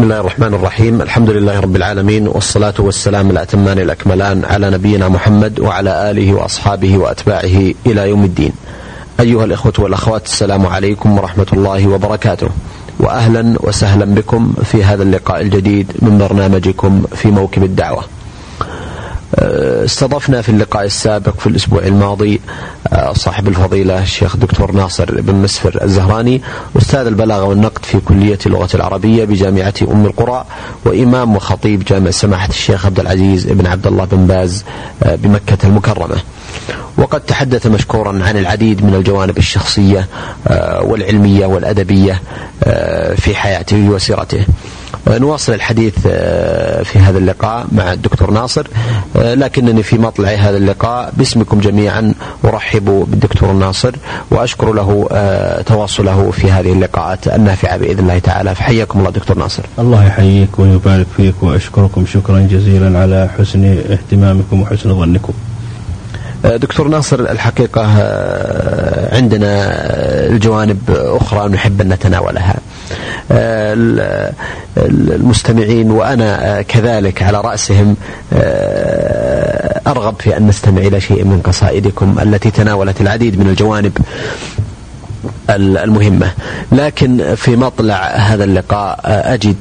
بسم الله الرحمن الرحيم الحمد لله رب العالمين والصلاة والسلام الأتمان الأكملان على نبينا محمد وعلى آله وأصحابه وأتباعه إلى يوم الدين أيها الإخوة والأخوات السلام عليكم ورحمة الله وبركاته وأهلا وسهلا بكم في هذا اللقاء الجديد من برنامجكم في موكب الدعوة استضفنا في اللقاء السابق في الأسبوع الماضي آه، صاحب الفضيلة الشيخ دكتور ناصر بن مسفر الزهراني أستاذ البلاغة والنقد في كلية اللغة العربية بجامعة أم القرى وإمام وخطيب جامع سماحة الشيخ عبد العزيز بن عبد الله بن باز آه، بمكة المكرمة. وقد تحدث مشكورا عن العديد من الجوانب الشخصية والعلمية والأدبية في حياته وسيرته. نواصل الحديث آه، في هذا اللقاء مع الدكتور ناصر آه، لكنني في مطلع هذا اللقاء. باسمكم جميعا أرحب بالدكتور ناصر وأشكر له آه، تواصله في هذه اللقاءات النافعة بإذن الله تعالى. فحياكم الله دكتور ناصر. الله يحييك ويبارك فيك وأشكركم شكرا جزيلا على حسن اهتمامكم وحسن ظنكم. دكتور ناصر الحقيقة عندنا الجوانب أخرى نحب أن نتناولها. المستمعين وأنا كذلك على رأسهم أرغب في أن نستمع إلى شيء من قصائدكم التي تناولت العديد من الجوانب المهمة. لكن في مطلع هذا اللقاء أجد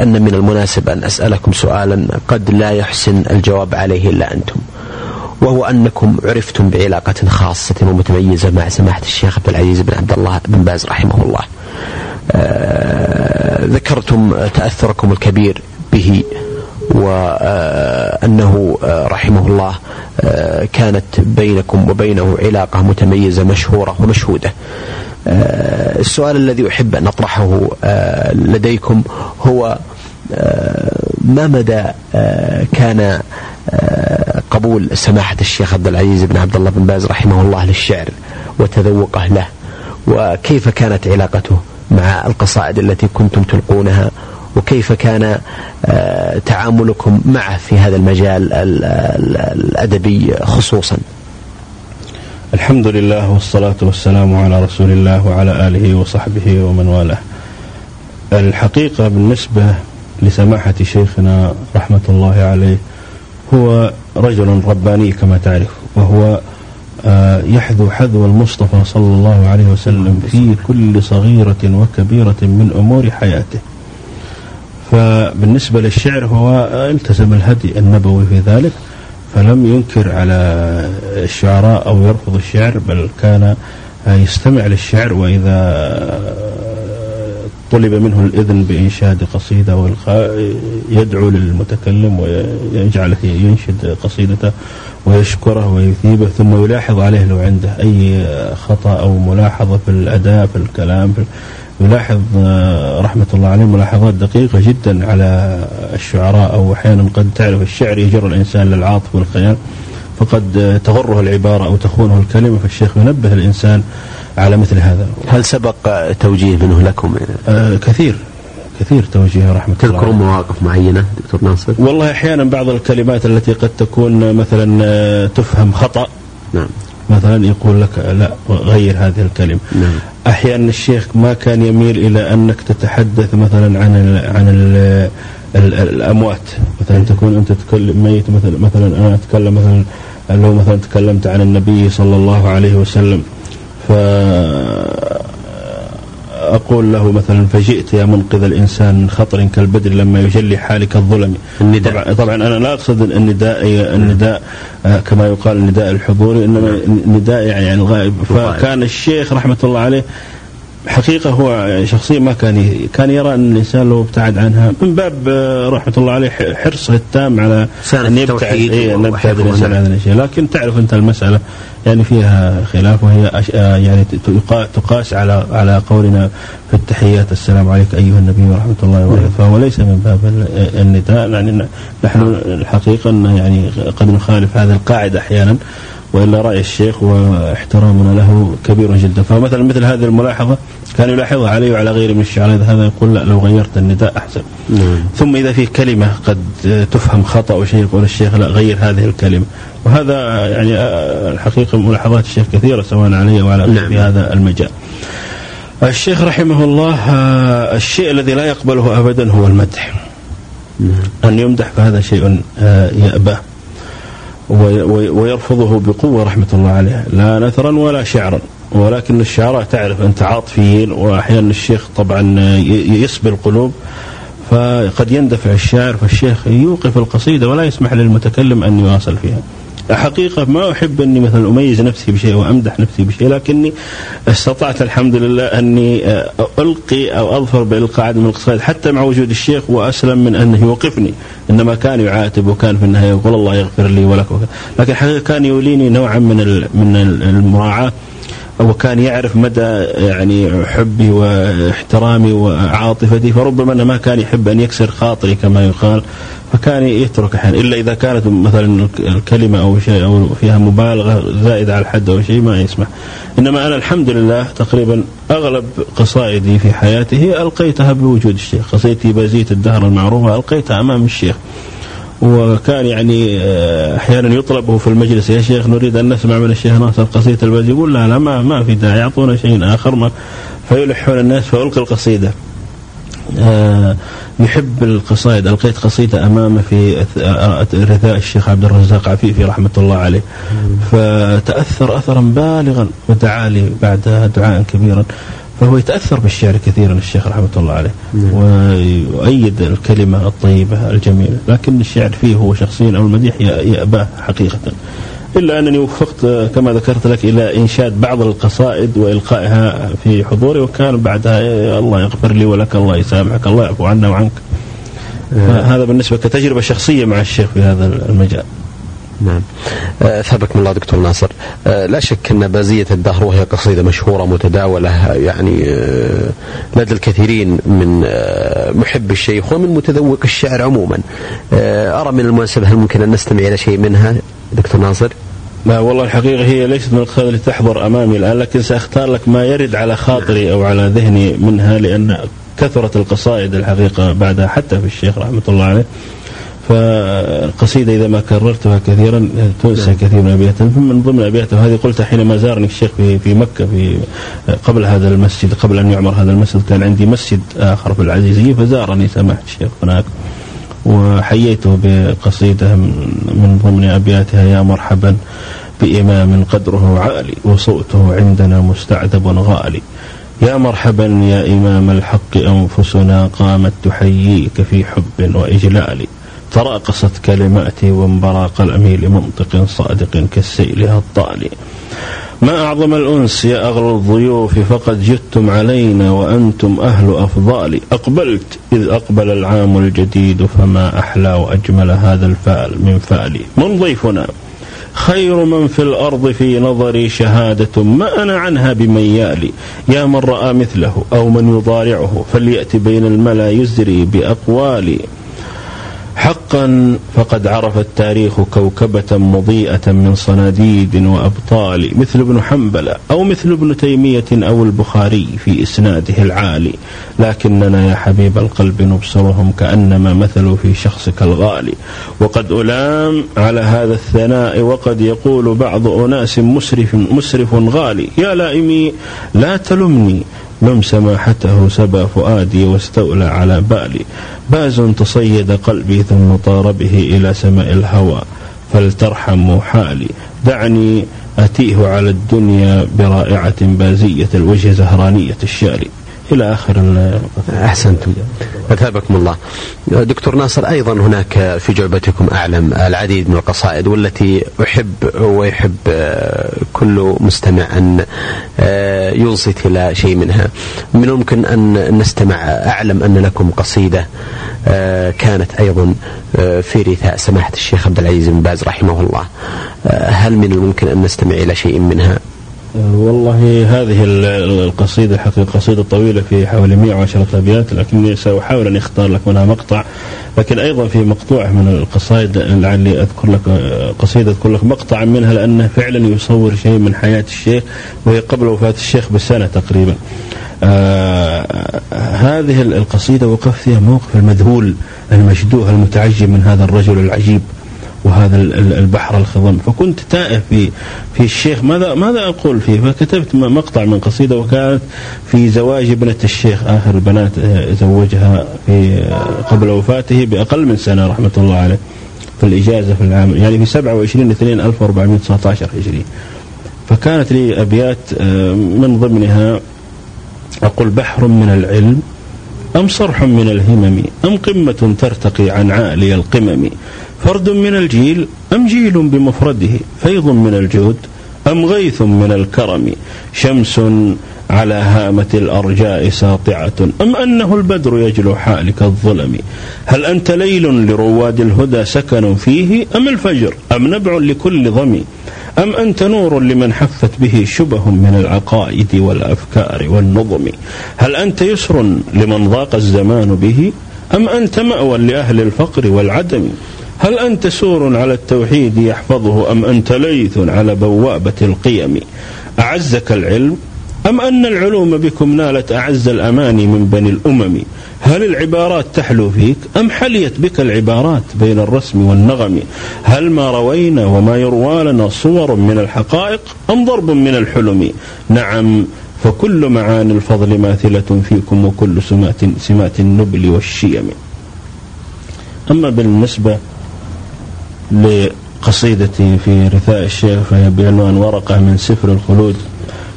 أن من المناسب أن أسألكم سؤالا قد لا يحسن الجواب عليه إلا أنتم. وهو أنكم عرفتم بعلاقة خاصة ومتميزة مع سماحة الشيخ عبد العزيز بن عبد الله بن باز رحمه الله. آه، ذكرتم تأثركم الكبير به وأنه آه، رحمه الله آه، كانت بينكم وبينه علاقة متميزة مشهورة ومشهودة. السؤال الذي أحب أن أطرحه لديكم هو ما مدى كان قبول سماحة الشيخ عبد العزيز بن عبد الله بن باز رحمه الله للشعر وتذوقه له وكيف كانت علاقته مع القصائد التي كنتم تلقونها؟ وكيف كان آه، تعاملكم معه في هذا المجال الأدبي خصوصا؟ الحمد لله والصلاة والسلام على رسول الله وعلى آله وصحبه ومن والاه. الحقيقة بالنسبة لسماحة شيخنا رحمة الله عليه هو رجل رباني كما تعرف وهو آه، يحذو حذو المصطفى صلى الله عليه وسلم في كل صغيرة وكبيرة من أمور حياته. فبالنسبة للشعر هو التزم الهدي النبوي في ذلك فلم ينكر على الشعراء أو يرفض الشعر بل كان يستمع للشعر وإذا طلب منه الإذن بإنشاد قصيدة والقاء يدعو للمتكلم ويجعله ينشد قصيدته ويشكره ويثيبه ثم يلاحظ عليه لو عنده أي خطأ أو ملاحظة في الأداء في الكلام في يلاحظ رحمة الله عليه ملاحظات دقيقة جدا على الشعراء أو أحيانا قد تعرف الشعر يجر الإنسان للعاطفة والخيال فقد تغره العبارة أو تخونه الكلمة فالشيخ ينبه الإنسان على مثل هذا. هل سبق توجيه منه لكم؟ آه كثير. كثير توجيه رحمة الله. تذكرون مواقف معينة دكتور ناصر؟ والله أحيانا بعض الكلمات التي قد تكون مثلا آه، تفهم خطأ. نعم. مثلا يقول لك لا غير هذه الكلمة. نعم. أحيانا الشيخ ما كان يميل إلى أنك تتحدث مثلا عن ال عن ال الأموات. مثلا تكون أنت تتكلم ميت مثلا مثلا أنا أتكلم مثلا لو مثلا تكلمت عن النبي صلى الله عليه وسلم. فأقول له مثلا فجئت يا منقذ الإنسان من خطر كالبدر لما يجلي حالك الظلم. النداء. طبعا, طبعا أنا لا أقصد النداء النداء آه، كما يقال النداء الحضوري إنما النداء يعني الغائب. فكان الشيخ رحمة الله عليه حقيقة هو شخصية ما كان كان يرى أن الإنسان لو ابتعد عنها من باب آه، رحمة الله عليه حرصه التام على أن يبتعد. إيه أن يبتعد الإنسان عن الأشياء لكن تعرف أنت المسألة يعني فيها خلاف وهي آه، يعني تقاس على على قولنا في التحيات. السلام عليك أيها النبي ورحمة الله وبركاته. فهو ليس من باب النداء. يعني نحن الحقيقة يعني قد نخالف هذه القاعدة أحيانا وإلا رأي الشيخ واحترامنا له كبير جدا. فمثلا مثل هذه الملاحظة كان يلاحظها علي وعلى غيره من الشعراء هذا يقول لا لو غيرت النداء أحسن. نعم. ثم إذا في كلمة قد تفهم خطأ أو شيء يقول الشيخ لا غير هذه الكلمة. وهذا يعني الحقيقة ملاحظات الشيخ كثيرة سواء علي وعلى نعم. في هذا المجال. الشيخ رحمه الله آه، الشيء الذي لا يقبله أبدا هو المدح. أن يمدح فهذا شيء آه، يأباه ويرفضه بقوة رحمة الله عليه. لا نثرا ولا شعرا. ولكن الشعراء تعرف أنت عاطفيين وأحيانا الشيخ طبعا يسبي القلوب فقد يندفع الشاعر فالشيخ يوقف القصيدة ولا يسمح للمتكلم أن يواصل فيها. حقيقة ما أحب أني مثلا أميز نفسي بشيء وأمدح نفسي بشيء لكني استطعت الحمد لله أني ألقي أو أظفر بإلقاء عدد من القصائد حتى مع وجود الشيخ وأسلم من أنه يوقفني. إنما كان يعاتب وكان في النهاية يقول الله يغفر لي ولك لكن حقيقة كان يوليني نوعا من من المراعاة. وكان يعرف مدى يعني حبي واحترامي وعاطفتي فربما أنه ما كان يحب أن يكسر خاطري كما يقال فكان يترك أحيانا. إلا إذا كانت مثلا الكلمة أو شيء أو فيها مبالغة زائدة على الحد أو شيء ما يسمح. إنما أنا الحمد لله تقريبا أغلب قصائدي في حياتي ألقيتها بوجود الشيخ. قصيدتي بازيت الدهر المعروفة ألقيتها أمام الشيخ. وكان يعني آه، أحيانا يطلب في المجلس يا شيخ نريد أن نسمع من الشيخ ناصر قصيدة الباز يقول لا لا ما ما في داعي يعطونا شيء آخر. ما فيلحون الناس فألقي القصيدة. آه، يحب القصائد ألقيت قصيدة أمامه في رثاء الشيخ عبد الرزاق عفيفي رحمة الله عليه. فتأثر أثرا بالغا ودعا لي بعدها دعاء كبيرا. فهو يتأثر بالشعر كثيرا الشيخ رحمة الله عليه نعم. ويؤيد الكلمة الطيبة الجميلة لكن الشعر فيه هو شخصيا أو المديح يأباه حقيقة. إلا أنني وفقت كما ذكرت لك إلى إنشاد بعض القصائد وإلقائها في حضوري وكان بعدها الله يغفر لي ولك الله يسامحك الله يعفو عنا وعنك. هذا بالنسبة كتجربة شخصية مع الشيخ في هذا المجال. نعم. أثابكم الله دكتور ناصر. آه، لا شك أن بازية الدهر وهي قصيدة مشهورة متداولة يعني آه، لدى الكثيرين من محب الشيخ ومن متذوق الشعر عموما. أرى من المناسبة هل ممكن أن نستمع إلى شيء منها دكتور ناصر؟ لا والله الحقيقة هي ليست من القصائد التي تحضر أمامي الآن لكن سأختار لك ما يرد على خاطري أو على ذهني منها لأن كثرت القصائد الحقيقة بعدها حتى في الشيخ رحمة الله عليه فالقصيدة إذا ما كررتها كثيرا تنسى نعم. كثير من أبياتها من ضمن أبياتها هذه قلتها حينما زارني الشيخ في في مكة في قبل هذا المسجد قبل أن يعمر هذا المسجد كان عندي مسجد آخر في العزيزية فزارني سماحة الشيخ هناك. وحييته بقصيدة من ضمن أبياتها يا مرحبا بإمام قدره عالي وصوته عندنا مستعذب غالي. يا مرحبا يا إمام الحق أنفسنا قامت تحييك في حب وإجلال تراقصت كلماتي وانبرى قلمي لمنطق صادق كالسيل الطالي ما أعظم الأنس يا أغلى الضيوف فقد جدتم علينا وأنتم أهل أفضال. أقبلت إذ أقبل العام الجديد فما أحلى وأجمل هذا الفال من فالي من ضيفنا؟ خير من في الأرض في نظري شهادة ما أنا عنها بميالي. يا من رأى مثله أو من يضارعه فليأتي بين الملا يزري بأقوالي. حقا فقد عرف التاريخ كوكبة مضيئة من صناديد وأبطال مثل ابن حنبلة أو مثل ابن تيمية أو البخاري في إسناده العالي. لكننا يا حبيب القلب نبصرهم كأنما مثلوا في شخصك الغالي. وقد ألام على هذا الثناء وقد يقول بعض أناس مسرف مسرف غالي يا لائمي لا تلمني لم سماحته سبى فؤادي واستولى على بألي. باز تصيد قلبي ثم طار به إلى سماء الهوى فلترحم حالي. دعني أتيه على الدنيا برائعة بازية الوجه زهرانية الشاري إلى آخر أحسنتم. أثابكم الله. دكتور ناصر أيضا هناك في جعبتكم أعلم العديد من القصائد والتي أحب ويحب كل مستمع أن ينصت إلى شيء منها. من الممكن أن نستمع أعلم أن لكم قصيدة كانت أيضا في رثاء سماحة الشيخ عبد العزيز بن باز رحمه الله. هل من الممكن أن نستمع إلى شيء منها؟ والله هذه القصيدة حقيقة قصيدة طويلة في حوالي 110 أبيات لكني سأحاول أن أختار لك منها مقطع. لكن أيضا في مقطوع من القصائد لعلي أذكر لك قصيدة أذكر لك مقطعا منها لأنه فعلا يصور شيء من حياة الشيخ وهي قبل وفاة الشيخ بسنة تقريبا. آه هذه القصيدة وقف فيها موقف المذهول المشدوه المتعجب من هذا الرجل العجيب. وهذا البحر الخضم فكنت تائه في في الشيخ. ماذا ماذا أقول فيه؟ فكتبت مقطع من قصيدة وكانت في زواج ابنة الشيخ آخر البنات آه، زوجها في آه، قبل وفاته بأقل من سنة رحمة الله عليه في الإجازة في العام يعني في 27 2 1419 هجري. فكانت لي أبيات آه، من ضمنها أقول بحر من العلم أم صرح من الهمم أم قمة ترتقي عن عالي القمم فرد من الجيل أم جيل بمفرده فيض من الجود أم غيث من الكرم شمس على هامة الأرجاء ساطعة أم أنه البدر يجلو حالك الظلم هل أنت ليل لرواد الهدى سكن فيه أم الفجر أم نبع لكل ظمي أم أنت نور لمن حفت به شبه من العقائد والأفكار والنظم؟ هل أنت يسر لمن ضاق الزمان به؟ أم أنت مأوى لأهل الفقر والعدم؟ هل أنت سور على التوحيد يحفظه؟ أم أنت ليث على بوابة القيم؟ أعزك العلم أم أن العلوم بكم نالت أعز الأماني من بني الأمم؟ هل العبارات تحلو فيك أم حليت بك العبارات بين الرسم والنغم؟ هل ما روينا وما يروى لنا صور من الحقائق أم ضرب من الحلم؟ نعم فكل معاني الفضل ماثلة فيكم وكل سمات, سمات النبل والشيم. أما بالنسبة لقصيدتي في رثاء الشيخ فهي بعنوان ورقة من سفر الخلود.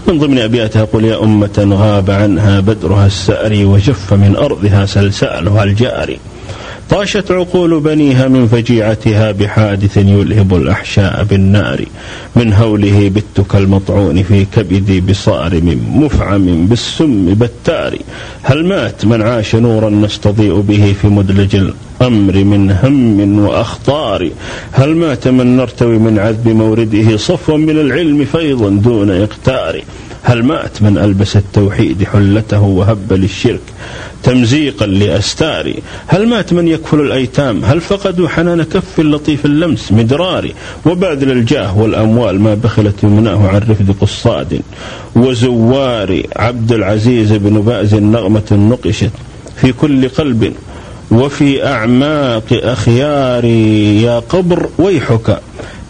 من ضمن أبياتها يقول يا أمة غاب عنها بدرها السأري وجف من أرضها سلسألها الجاري. طاشت عقول بنيها من فجيعتها بحادث يلهب الأحشاء بالنار من هوله بت كالمطعون في كبدي بصارم مفعم بالسم بتار هل مات من عاش نورا نستضيء به في مدلج الأمر من هم وأخطار؟ هل مات من نرتوي من عذب مورده صفوا من العلم فيضا دون إقتار؟ هل مات من ألبس التوحيد حلته وهب للشرك تمزيقا لأستاري؟ هل مات من يكفل الأيتام؟ هل فقدوا حنان كف لطيف اللمس مدراري؟ وباذل الجاه والأموال ما بخلت يمناه عن رفد قصاد. وزواري عبد العزيز بن باز نغمة نقشت في كل قلب. وفي أعماق أخياري يا قبر ويحك.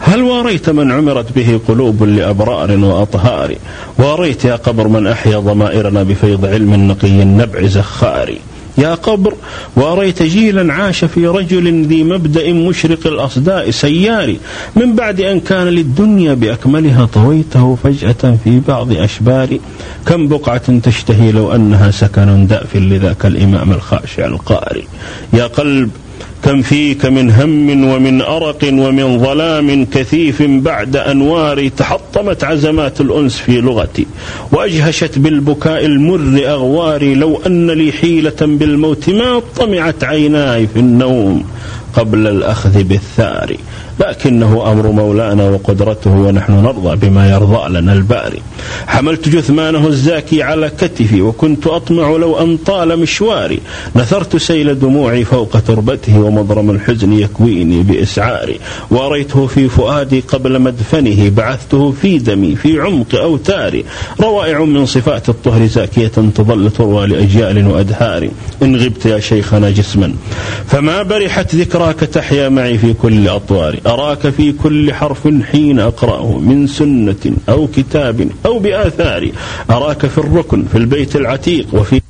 هل واريت من عمرت به قلوب لأبرار وأطهار؟ واريت يا قبر من أحيا ضمائرنا بفيض علم نقي النبع زخار. يا قبر واريت جيلا عاش في رجل ذي مبدأ مشرق الأصداء سيار. من بعد أن كان للدنيا بأكملها طويته فجأة في بعض أشبار. كم بقعة تشتهي لو أنها سكن دأف لذاك الإمام الخاشع القاري. يا قلب كم فيك من هم ومن أرق ومن ظلام كثيف بعد أنوار تحطمت عزمات الأنس في لغتي وأجهشت بالبكاء المر أغواري لو أن لي حيلة بالموت ما طمعت عيناي في النوم قبل الأخذ بالثار. لكنه أمر مولانا وقدرته ونحن نرضى بما يرضى لنا الباري. حملت جثمانه الزاكي على كتفي وكنت أطمع لو أن طال مشواري. نثرت سيل دموعي فوق تربته ومضرم الحزن يكويني بإسعاري. واريته في فؤادي قبل مدفنه. بعثته في دمي في عمق أوتاري. روائع من صفات الطهر زاكية تظل تروى لأجيال وأدهار إن غبت يا شيخنا جسما. فما برحت ذكراك تحيا معي في كل أطواري. أراك في كل حرف حين أقرأه من سنة أو كتاب أو بآثار. أراك في الركن في البيت العتيق وفي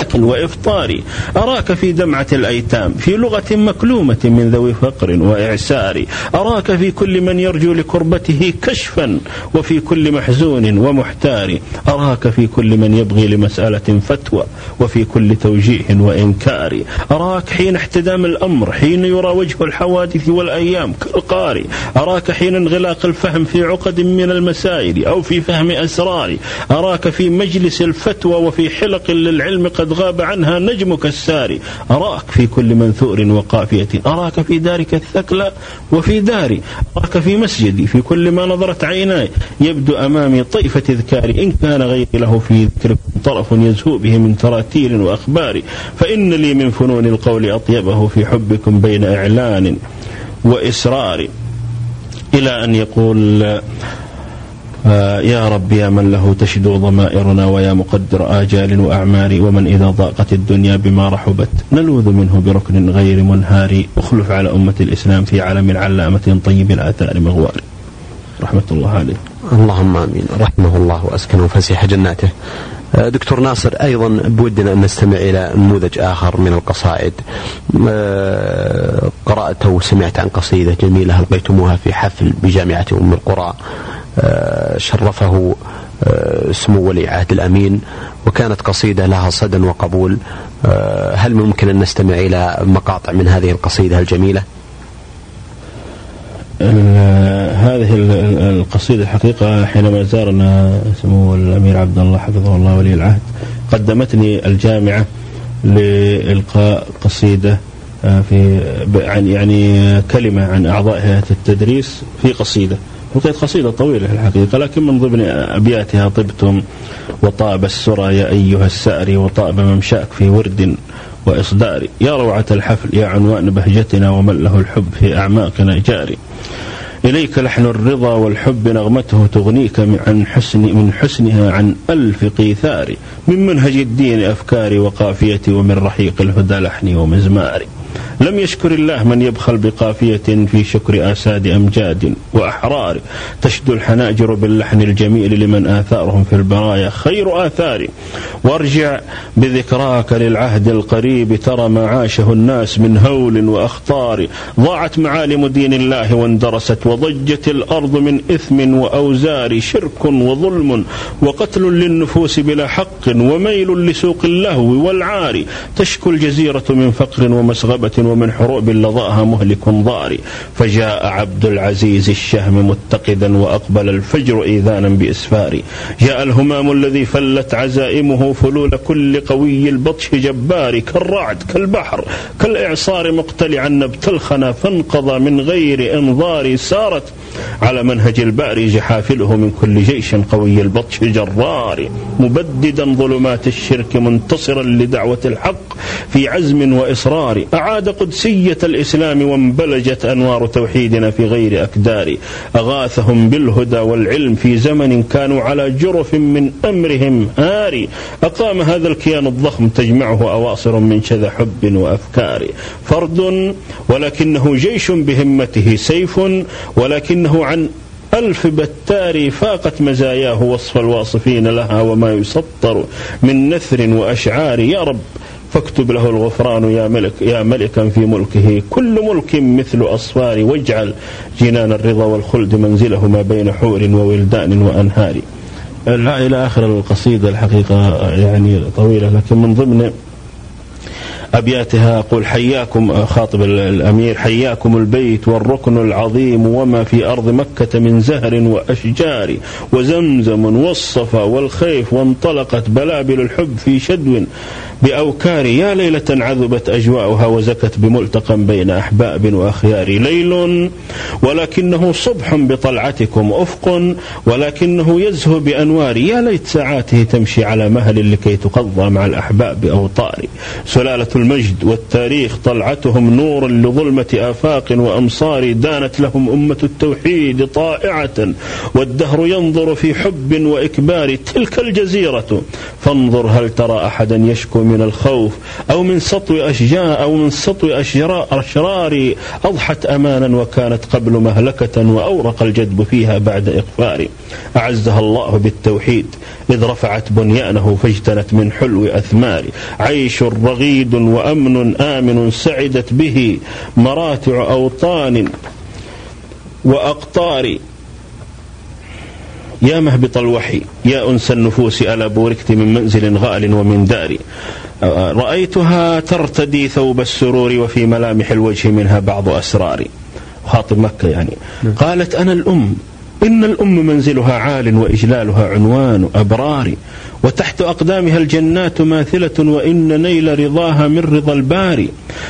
أكل وإفطار أراك في دمعة الأيتام في لغة مكلومة من ذوي فقر وإعسار. أراك في كل من يرجو لكربته كشفا وفي كل محزون ومحتار. أراك في كل من يبغي لمسألة فتوى وفي كل توجيه وإنكار. أراك حين احتدام الأمر حين يرى وجه الحوادث والأيام كالقاري. أراك حين انغلاق الفهم في عقد من المسائل أو في فهم أسرار. أراك في مجلس الفتوى وفي حلق للعلم قد غاب عنها نجمك الساري. أراك في كل منثور وقافية. أراك في دارك الثكلى وفي داري. أراك في مسجدي. في كل ما نظرت عيناي. يبدو أمامي طيف تذكاري إن كان غيري له في ذكركم طرف يزهو به من تراتيل وأخبار. فإن لي من فنون القول أطيبه في حبكم بين إعلان وإسرار. إلى أن يقول يا رب يا من له تشدو ضمائرنا ويا مقدر آجال وأعمار ومن إذا ضاقت الدنيا بما رحبت. نلوذ منه بركن غير منهار. أخلف على أمة الإسلام في عالم العلامة طيب الآثار مغوار. رحمة الله عليه. اللهم آمين. رحمه الله وأسكنه فسيح جناته. آه، دكتور ناصر أيضا بودنا أن نستمع إلى نموذج آخر من القصائد. آه، قرات وسمعت عن قصيدة جميلة ألقيتموها في حفل بجامعة أم القرى. آه، شرفه سمو ولي عهد الأمين وكانت قصيدة لها صدى وقبول هل ممكن أن نستمع إلى مقاطع من هذه القصيدة الجميلة؟ هذه القصيدة الحقيقة حينما زارنا سمو الأمير عبد الله حفظه الله ولي العهد قدمتني الجامعة لإلقاء قصيدة آه، في يعني كلمة عن أعضاء هيئة التدريس في قصيدة لقيت قصيدة طويلة في الحقيقة لكن من ضمن أبياتها طبتم وطاب السرى يا أيها السأري وطاب ممشاك في ورد وإصدار. يا روعة الحفل يا عنوان بهجتنا ومن له الحب في أعماقنا جاري. إليك لحن الرضا والحب نغمته تغنيك عن حسن من حسنها عن ألف قيثار. من منهج الدين أفكاري وقافيتي ومن رحيق الهدى لحني ومزماري. لم يشكر الله من يبخل بقافية في شكر آساد أمجاد وأحرار تشدو الحناجر باللحن الجميل لمن آثارهم في البرايا. خير آثار. وارجع بذكراك للعهد القريب ترى ما عاشه الناس من هول وأخطار. ضاعت معالم دين الله واندرست وضجت الأرض من إثم وأوزار. شرك وظلم وقتل للنفوس بلا حق وميل لسوق اللهو والعار. تشكو الجزيرة من فقر ومسغبة ومن حروب لظاها مهلك ضاري. فجاء عبد العزيز الشهم متقدا وأقبل الفجر إيذانا بإسفار جاء الهمام الذي فلت عزائمه فلول كل قوي البطش جبار كالرعد كالبحر كالإعصار مقتلعا نبت الخنا فانقضى من غير إنظار سارت. على منهج الباري جحافله من كل جيش قوي البطش جرار مبددا ظلمات الشرك منتصرا لدعوة الحق في عزم وإصرار. أعاد قدسية الإسلام وانبلجت أنوار توحيدنا في غير أكدار أغاثهم بالهدى والعلم في زمن كانوا على جرف من أمرهم آري. أقام هذا الكيان الضخم تجمعه أواصر من شذا حب وأفكار. فرد ولكنه جيش بهمته سيف ولكنه عن ألف بتار فاقت مزاياه وصف الواصفين لها وما يسطر من نثر وأشعار. يا رب فاكتب له الغفران يا ملك يا ملكا في ملكه. كل ملك مثل أصفار واجعل جنان الرضا والخلد منزله ما بين حور وولدان وأنهار. إلى آخر القصيدة الحقيقة يعني طويلة لكن من ضمن أبياتها أقول حياكم خاطب الأمير حياكم البيت والركن العظيم وما في أرض مكة من زهر وأشجار وزمزم والصفا والخيف وانطلقت بلابل الحب في شدو بأوكار يا ليلة عذبت أجواؤها وزكت بملتقى بين أحباب وأخيار. ليل ولكنه صبح بطلعتكم أفق ولكنه يزهو بأنوار. يا ليت ساعاته تمشي على مهل لكي تقضى مع الأحباب أوطار سلالة المجد والتاريخ طلعتهم نور لظلمة آفاق وأمصار. دانت لهم أمة التوحيد طائعة والدهر ينظر في حب وإكبار. تلك الجزيرة فانظر هل ترى أحدا يشكو من الخوف أو من سطو أشجار أو من سطو أشرار أضحت أمانا وكانت قبل مهلكة وأورق الجدب فيها بعد إقفار أعزها الله بالتوحيد. إذ رفعت بنيانه فاجتنت من حلو أثمار. عيش رغيد وأمن آمن سعدت به. مراتع أوطان وأقطار. يا مهبط الوحي يا أنس النفوس ألا بوركت من منزل غال ومن دار. رأيتها ترتدي ثوب السرور وفي ملامح الوجه منها بعض أسرار. خاطب مكة يعني. نعم. قالت أنا الأم. إن الأم منزلها عال وإجلالها عنوان أبرار. وتحت أقدامها الجنات ماثلة وإن نيل رضاها من رضا الباري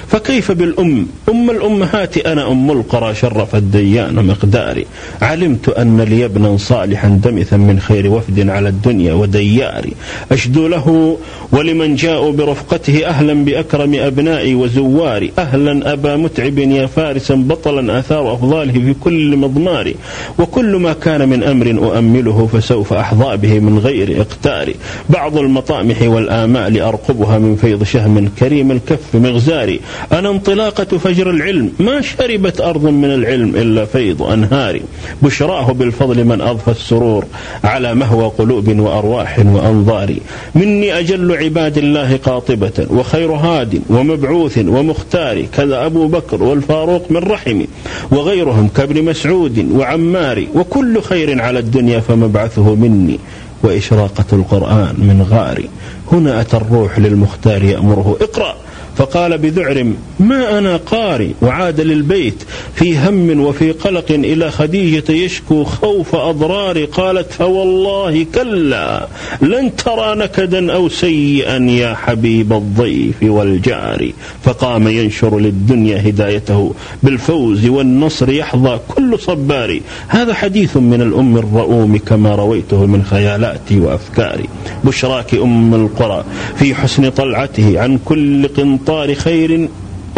فكيف بالأم؟ أم الأمهات أنا أم القرى شرف الديان مقداري علمت أن لي ابنا صالحا دمثا من خير وفد على الدنيا ودياري أشدو له ولمن جاءوا برفقته أهلا بأكرم أبنائي وزواري أهلا أبا متعب يا فارسا بطلا آثار أفضاله في كل مضمار. وكل ما كان من أمر أؤمله فسوف أحظى به من غير إقتار بعض المطامح والآمال أرقبها من فيض شهم كريم الكف مغزاري. أنا انطلاقة فجر العلم ما شربت أرض من العلم إلا فيض أنهاري. بشراه بالفضل من أضفى السرور على مهوى قلوب وأرواح وأنظار. مني أجل عباد الله قاطبة وخير هاد ومبعوث ومختار كذا أبو بكر والفاروق من رحمي وغيرهم كابن مسعود وعمار وكل خير على الدنيا فمبعثه مني. وإشراقة القرآن من غار هنا أتى الروح للمختار يأمره. اقرأ. فقال بذعر ما أنا قاري وعاد للبيت في هم وفي قلق إلى خديجة يشكو خوف أضرار قالت فوالله كلا لن ترى نكدا أو سيئا يا حبيب الضيف والجار. فقام ينشر للدنيا هدايته بالفوز والنصر يحظى كل صبار. هذا حديث من الأم الرؤوم كما رويته من خيالاتي وأفكاري. بشراك أم القرى في حسن طلعته عن كل قنطار قنطار خير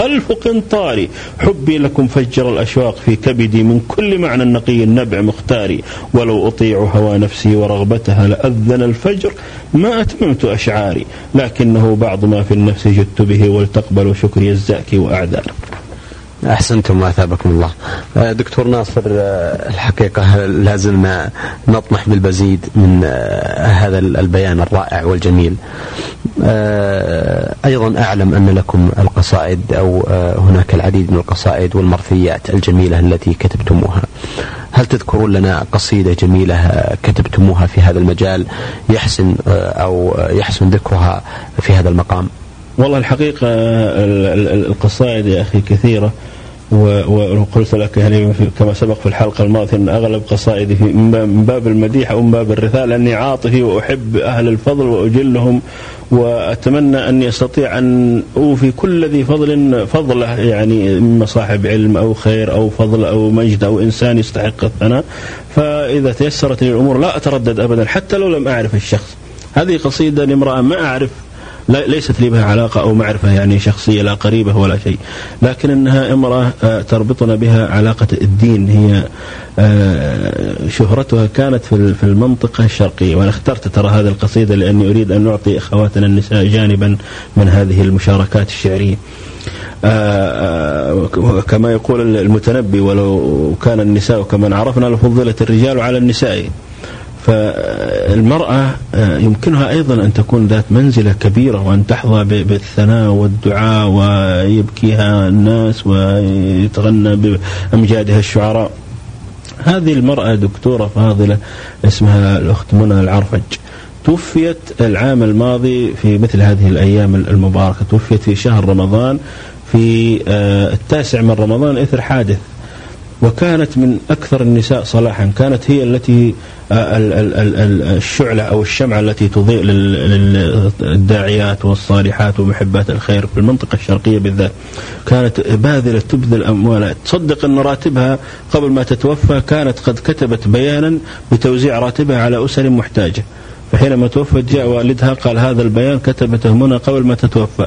ألف قنطار حبي لكم فجر الأشواق في كبدي من كل معنى النقي النبع مختاري. ولو أطيع هوى نفسي ورغبتها لأذن الفجر ما أتممت أشعاري. لكنه بعض ما في النفس جدت به ولتقبل شكري الزاكي وأعذار. أحسنتم وأثابكم الله. آه، دكتور ناصر آه، الحقيقة لازلنا نطمح بالمزيد من آه، هذا البيان الرائع والجميل. أيضا أعلم أن لكم القصائد أو هناك العديد من القصائد والمرثيات الجميلة التي كتبتموها. هل تذكرون لنا قصيدة جميلة كتبتموها في هذا المجال يحسن أو يحسن ذكرها في هذا المقام؟ والله الحقيقة القصائد يا أخي كثيرة. وقلت لك يعني كما سبق في الحلقة الماضية أن أغلب قصائدي في من باب المديح أو من باب الرثاء لأني عاطفي وأحب أهل الفضل وأجلهم وأتمنى اني استطيع أن أوفي كل ذي فضل فضله يعني إما صاحب علم أو خير أو فضل أو مجد أو إنسان يستحق الثناء. فإذا تيسرت لي الأمور لا أتردد ابدا حتى لو لم أعرف الشخص. هذه قصيدة لامرأة ما أعرف ليست لي بها علاقة أو معرفة يعني شخصية لا قريبة ولا شيء. لكن أنها امرأة آه، تربطنا بها علاقة الدين. هي آه، شهرتها كانت في المنطقة الشرقية. وأنا اخترت ترى هذه القصيدة لأني أريد أن نعطي أخواتنا النساء جانبا من هذه المشاركات الشعرية. آه، كما يقول المتنبي ولو كان النساء كمن عرفنا لفضلت الرجال على النساء. فالمرأة آه، يمكنها أيضا أن تكون ذات منزلة كبيرة وأن تحظى بالثناء والدعاء ويبكيها الناس ويتغنى بأمجادها الشعراء. هذه المرأة دكتورة فاضلة اسمها الأخت منى العرفج. توفيت العام الماضي في مثل هذه الأيام المباركة. توفيت في شهر رمضان في آه، التاسع من رمضان إثر حادث. وكانت من أكثر النساء صلاحا. كانت هي التي آه، الشعلة أو الشمعة التي تضيء للداعيات والصالحات ومحبات الخير في المنطقة الشرقية بالذات. كانت باذلة تبذل أموالها تصدق أن راتبها قبل ما تتوفى كانت قد كتبت بيانا بتوزيع راتبها على أسر محتاجة. فحينما توفت جاء والدها قال هذا البيان كتبته منى قبل ما تتوفى.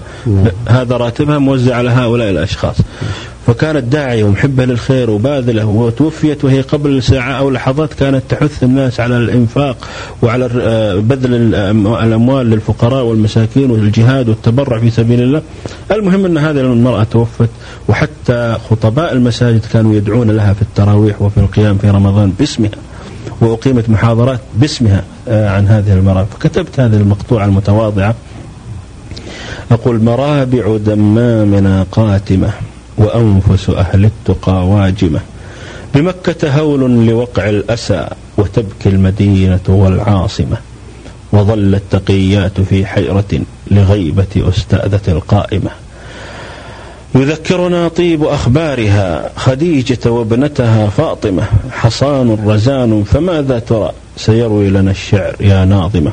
هذا راتبها موزع على هؤلاء الأشخاص. فكانت داعية ومحبة للخير وباذلة وتوفيت وهي قبل ساعة أو لحظات كانت تحث الناس على الإنفاق وعلى آه، بذل الأموال للفقراء والمساكين والجهاد والتبرع في سبيل الله. المهم أن هذه المرأة توفت وحتى خطباء المساجد كانوا يدعون لها في التراويح وفي القيام في رمضان باسمها وأقيمت محاضرات باسمها آه، عن هذه المرأة. فكتبت هذه المقطوعة المتواضعة. أقول مرابع دمامنا قاتمة. وأنفس أهل التقى واجمة. بمكة هول لوقع الأسى وتبكي المدينة والعاصمة. وظل التقيات في حيرة لغيبة أستاذة القائمة. يذكرنا طيب أخبارها خديجة وابنتها فاطمة. حصان رزان فماذا ترى؟ سيروي لنا الشعر يا ناظمة.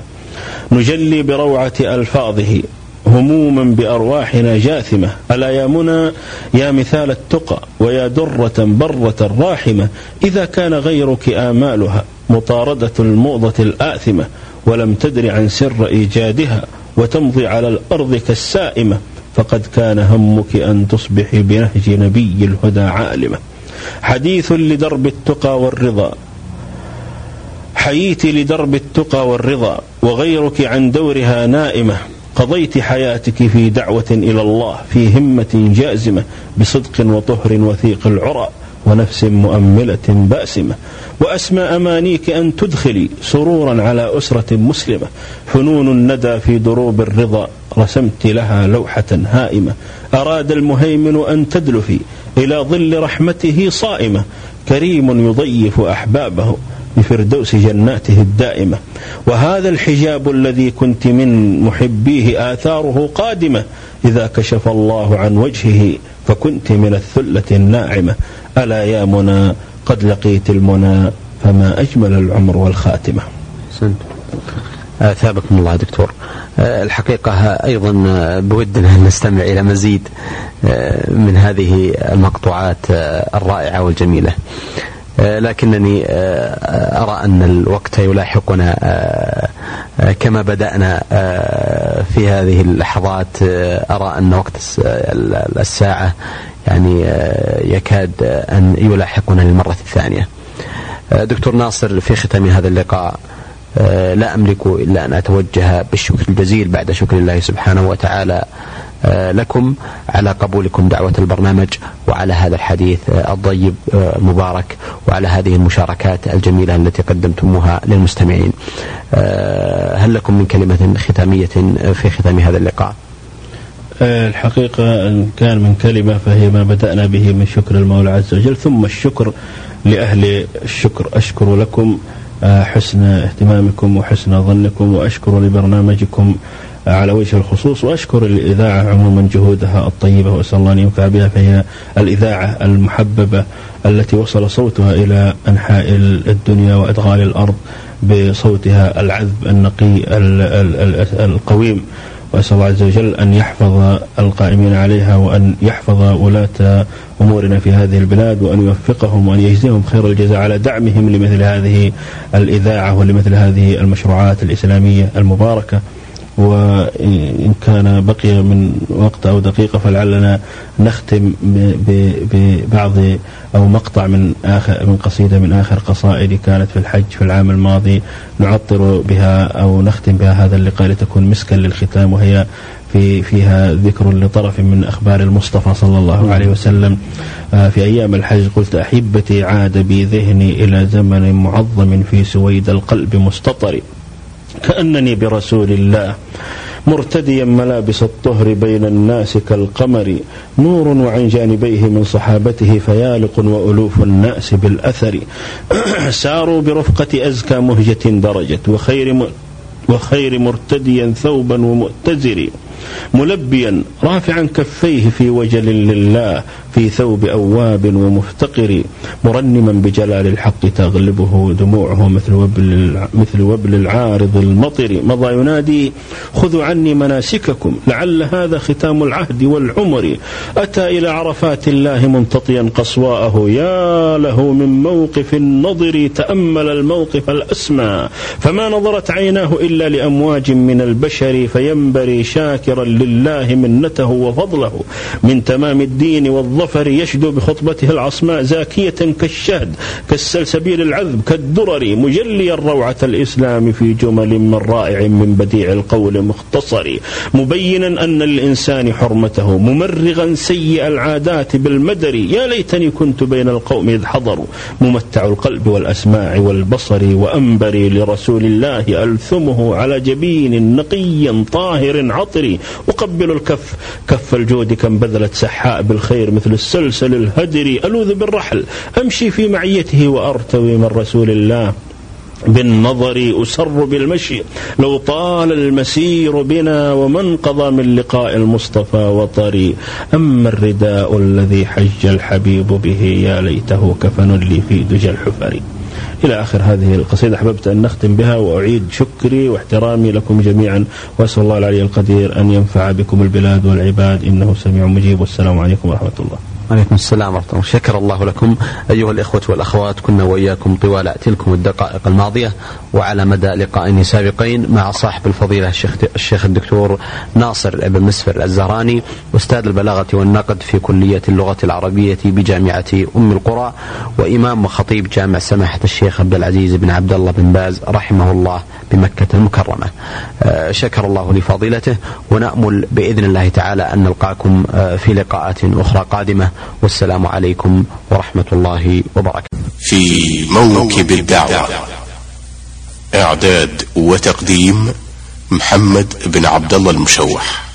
نجلي بروعة ألفاظه. هموما بأرواحنا جاثمة. ألا يا منى يا مثال التقى ويا درة برة راحمة إذا كان غيرك آمالها مطاردة الموضة الآثمة ولم تدر عن سر إيجادها وتمضي على الأرض كالسائمة فقد كان همك أن تصبحي بنهج نبي الهدى عالمة. حديث لدرب التقى والرضا. حييت لدرب التقى والرضا وغيرك عن دورها نائمة. قضيت حياتك في دعوة إلى الله في همة جازمة بصدق وطهر وثيق العرى ونفس مؤملة باسمة. وأسمى أمانيك أن تدخلي سرورا على أسرة مسلمة. فنون الندى في دروب الرضا رسمت لها لوحة هائمة. أراد المهيمن أن تدلفي إلى ظل رحمته صائمة. كريم يضيف أحبابه. بفردوس جناته الدائمة. وهذا الحجاب الذي كنت من محبيه آثاره قادمة. إذا كشف الله عن وجهه فكنت من الثلة الناعمة. ألا يا منى قد لقيت المنى فما أجمل العمر والخاتمة. سنت. أثابكم الله دكتور. الحقيقة أيضا بودنا أن نستمع إلى مزيد من هذه المقطوعات الرائعة والجميلة. لكنني أرى أن الوقت يلاحقنا كما بدأنا في هذه اللحظات أرى أن وقت الساعة يعني يكاد أن يلاحقنا للمرة الثانية. دكتور ناصر في ختام هذا اللقاء لا أملك إلا أن أتوجه بالشكر الجزيل بعد شكر الله سبحانه وتعالى لكم على قبولكم دعوة البرنامج وعلى هذا الحديث الطيب المبارك وعلى هذه المشاركات الجميلة التي قدمتموها للمستمعين. هل لكم من كلمة ختامية في ختام هذا اللقاء؟ الحقيقة إن كان من كلمة فهي ما بدأنا به من شكر المولى عز وجل ثم الشكر لأهل الشكر. أشكر لكم حسن اهتمامكم وحسن ظنكم وأشكر لبرنامجكم على وجه الخصوص وأشكر الإذاعة عموما جهودها الطيبة وأسأل الله أن ينفع بها فهي الإذاعة المحببة التي وصل صوتها إلى أنحاء الدنيا وإدغال الأرض بصوتها العذب النقي القويم. وأسأل الله عز وجل أن يحفظ القائمين عليها وأن يحفظ ولاة أمورنا في هذه البلاد وأن يوفقهم وأن يجزيهم خير الجزاء على دعمهم لمثل هذه الإذاعة ولمثل هذه المشروعات الإسلامية المباركة. وإن كان بقي من وقت أو دقيقة فلعلنا نختم ببعض أو مقطع من آخر من قصيدة من آخر قصائد كانت في الحج في العام الماضي نعطر بها أو نختم بها هذا اللقاء لتكون مسكا للختام وهي في فيها ذكر لطرف من أخبار المصطفى صلى الله عليه وسلم. في أيام الحج قلت أحبتي عاد بي ذهني إلى زمن معظم في سويد القلب مستطر. كأنني برسول الله مرتديا ملابس الطهر بين الناس كالقمر نور وعن جانبيه من صحابته فيالق وألوف الناس بالأثر. ساروا برفقة أزكى مهجة درجت وخير وخير مرتديا ثوبا ومؤتزر. ملبيا رافعا كفيه في وجل لله في ثوب أواب ومفتقر مرنما بجلال الحق تغلبه دموعه مثل وبل, مثل وبل العارض المطر. مضى ينادي خذوا عني مناسككم لعل هذا ختام العهد والعمر. أتى إلى عرفات الله منتطيا قصواءه يا له من موقف النظر تأمل الموقف الأسمى. فما نظرت عيناه إلا لأمواج من البشر فينبري شاكرا لله منته وفضله. من تمام الدين والظفر الظفر يشدو بخطبته العصماء زاكية كالشهد كالسلسبيل العذب كالدرر مجليا روعة الإسلام في جمل من رائع من بديع القول مختصر. مبينا أن للإنسان حرمته ممرغا سيء العادات بالمدر. يا ليتني كنت بين القوم إذ حضروا. ممتع القلب والأسماع والبصر وأنبري لرسول الله ألثمه على جبين نقي طاهر عطري أقبل الكف كف الجود كم بذلت سحاء بالخير مثل السلسل الهدري ألوذ بالرحل أمشي في معيته وأرتوي من رسول الله. بالنظر أسر بالمشي لو طال المسير بنا ومن قضى من لقاء المصطفى وطري. أما الرداء الذي حج الحبيب به يا ليته كفن لي في دجى الحفر. إلى آخر هذه القصيدة. أحببت أن نختم بها وأعيد شكري واحترامي لكم جميعا وأسأل الله العلي القدير أن ينفع بكم البلاد والعباد. إنه سميع مجيب. والسلام عليكم ورحمة الله. عليكم السلام ورحمة الله. شكر الله لكم. أيها الإخوة والأخوات كنا وإياكم طوال تلكم الدقائق الماضية وعلى مدى لقائين سابقين مع صاحب الفضيلة الشيخ, الشيخ الدكتور ناصر بن مسفر الزهراني أستاذ البلاغة والنقد في كلية اللغة العربية بجامعة أم القرى وإمام وخطيب جامع سماحة الشيخ عبد العزيز بن عبد الله بن باز رحمه الله بمكة المكرمة. آه، شكر الله لفضيلته ونأمل بإذن الله تعالى أن نلقاكم آه، في لقاءات أخرى قادمة والسلام عليكم ورحمة الله وبركاته. في موكب الدعوة. إعداد وتقديم محمد بن عبد الله المشوح.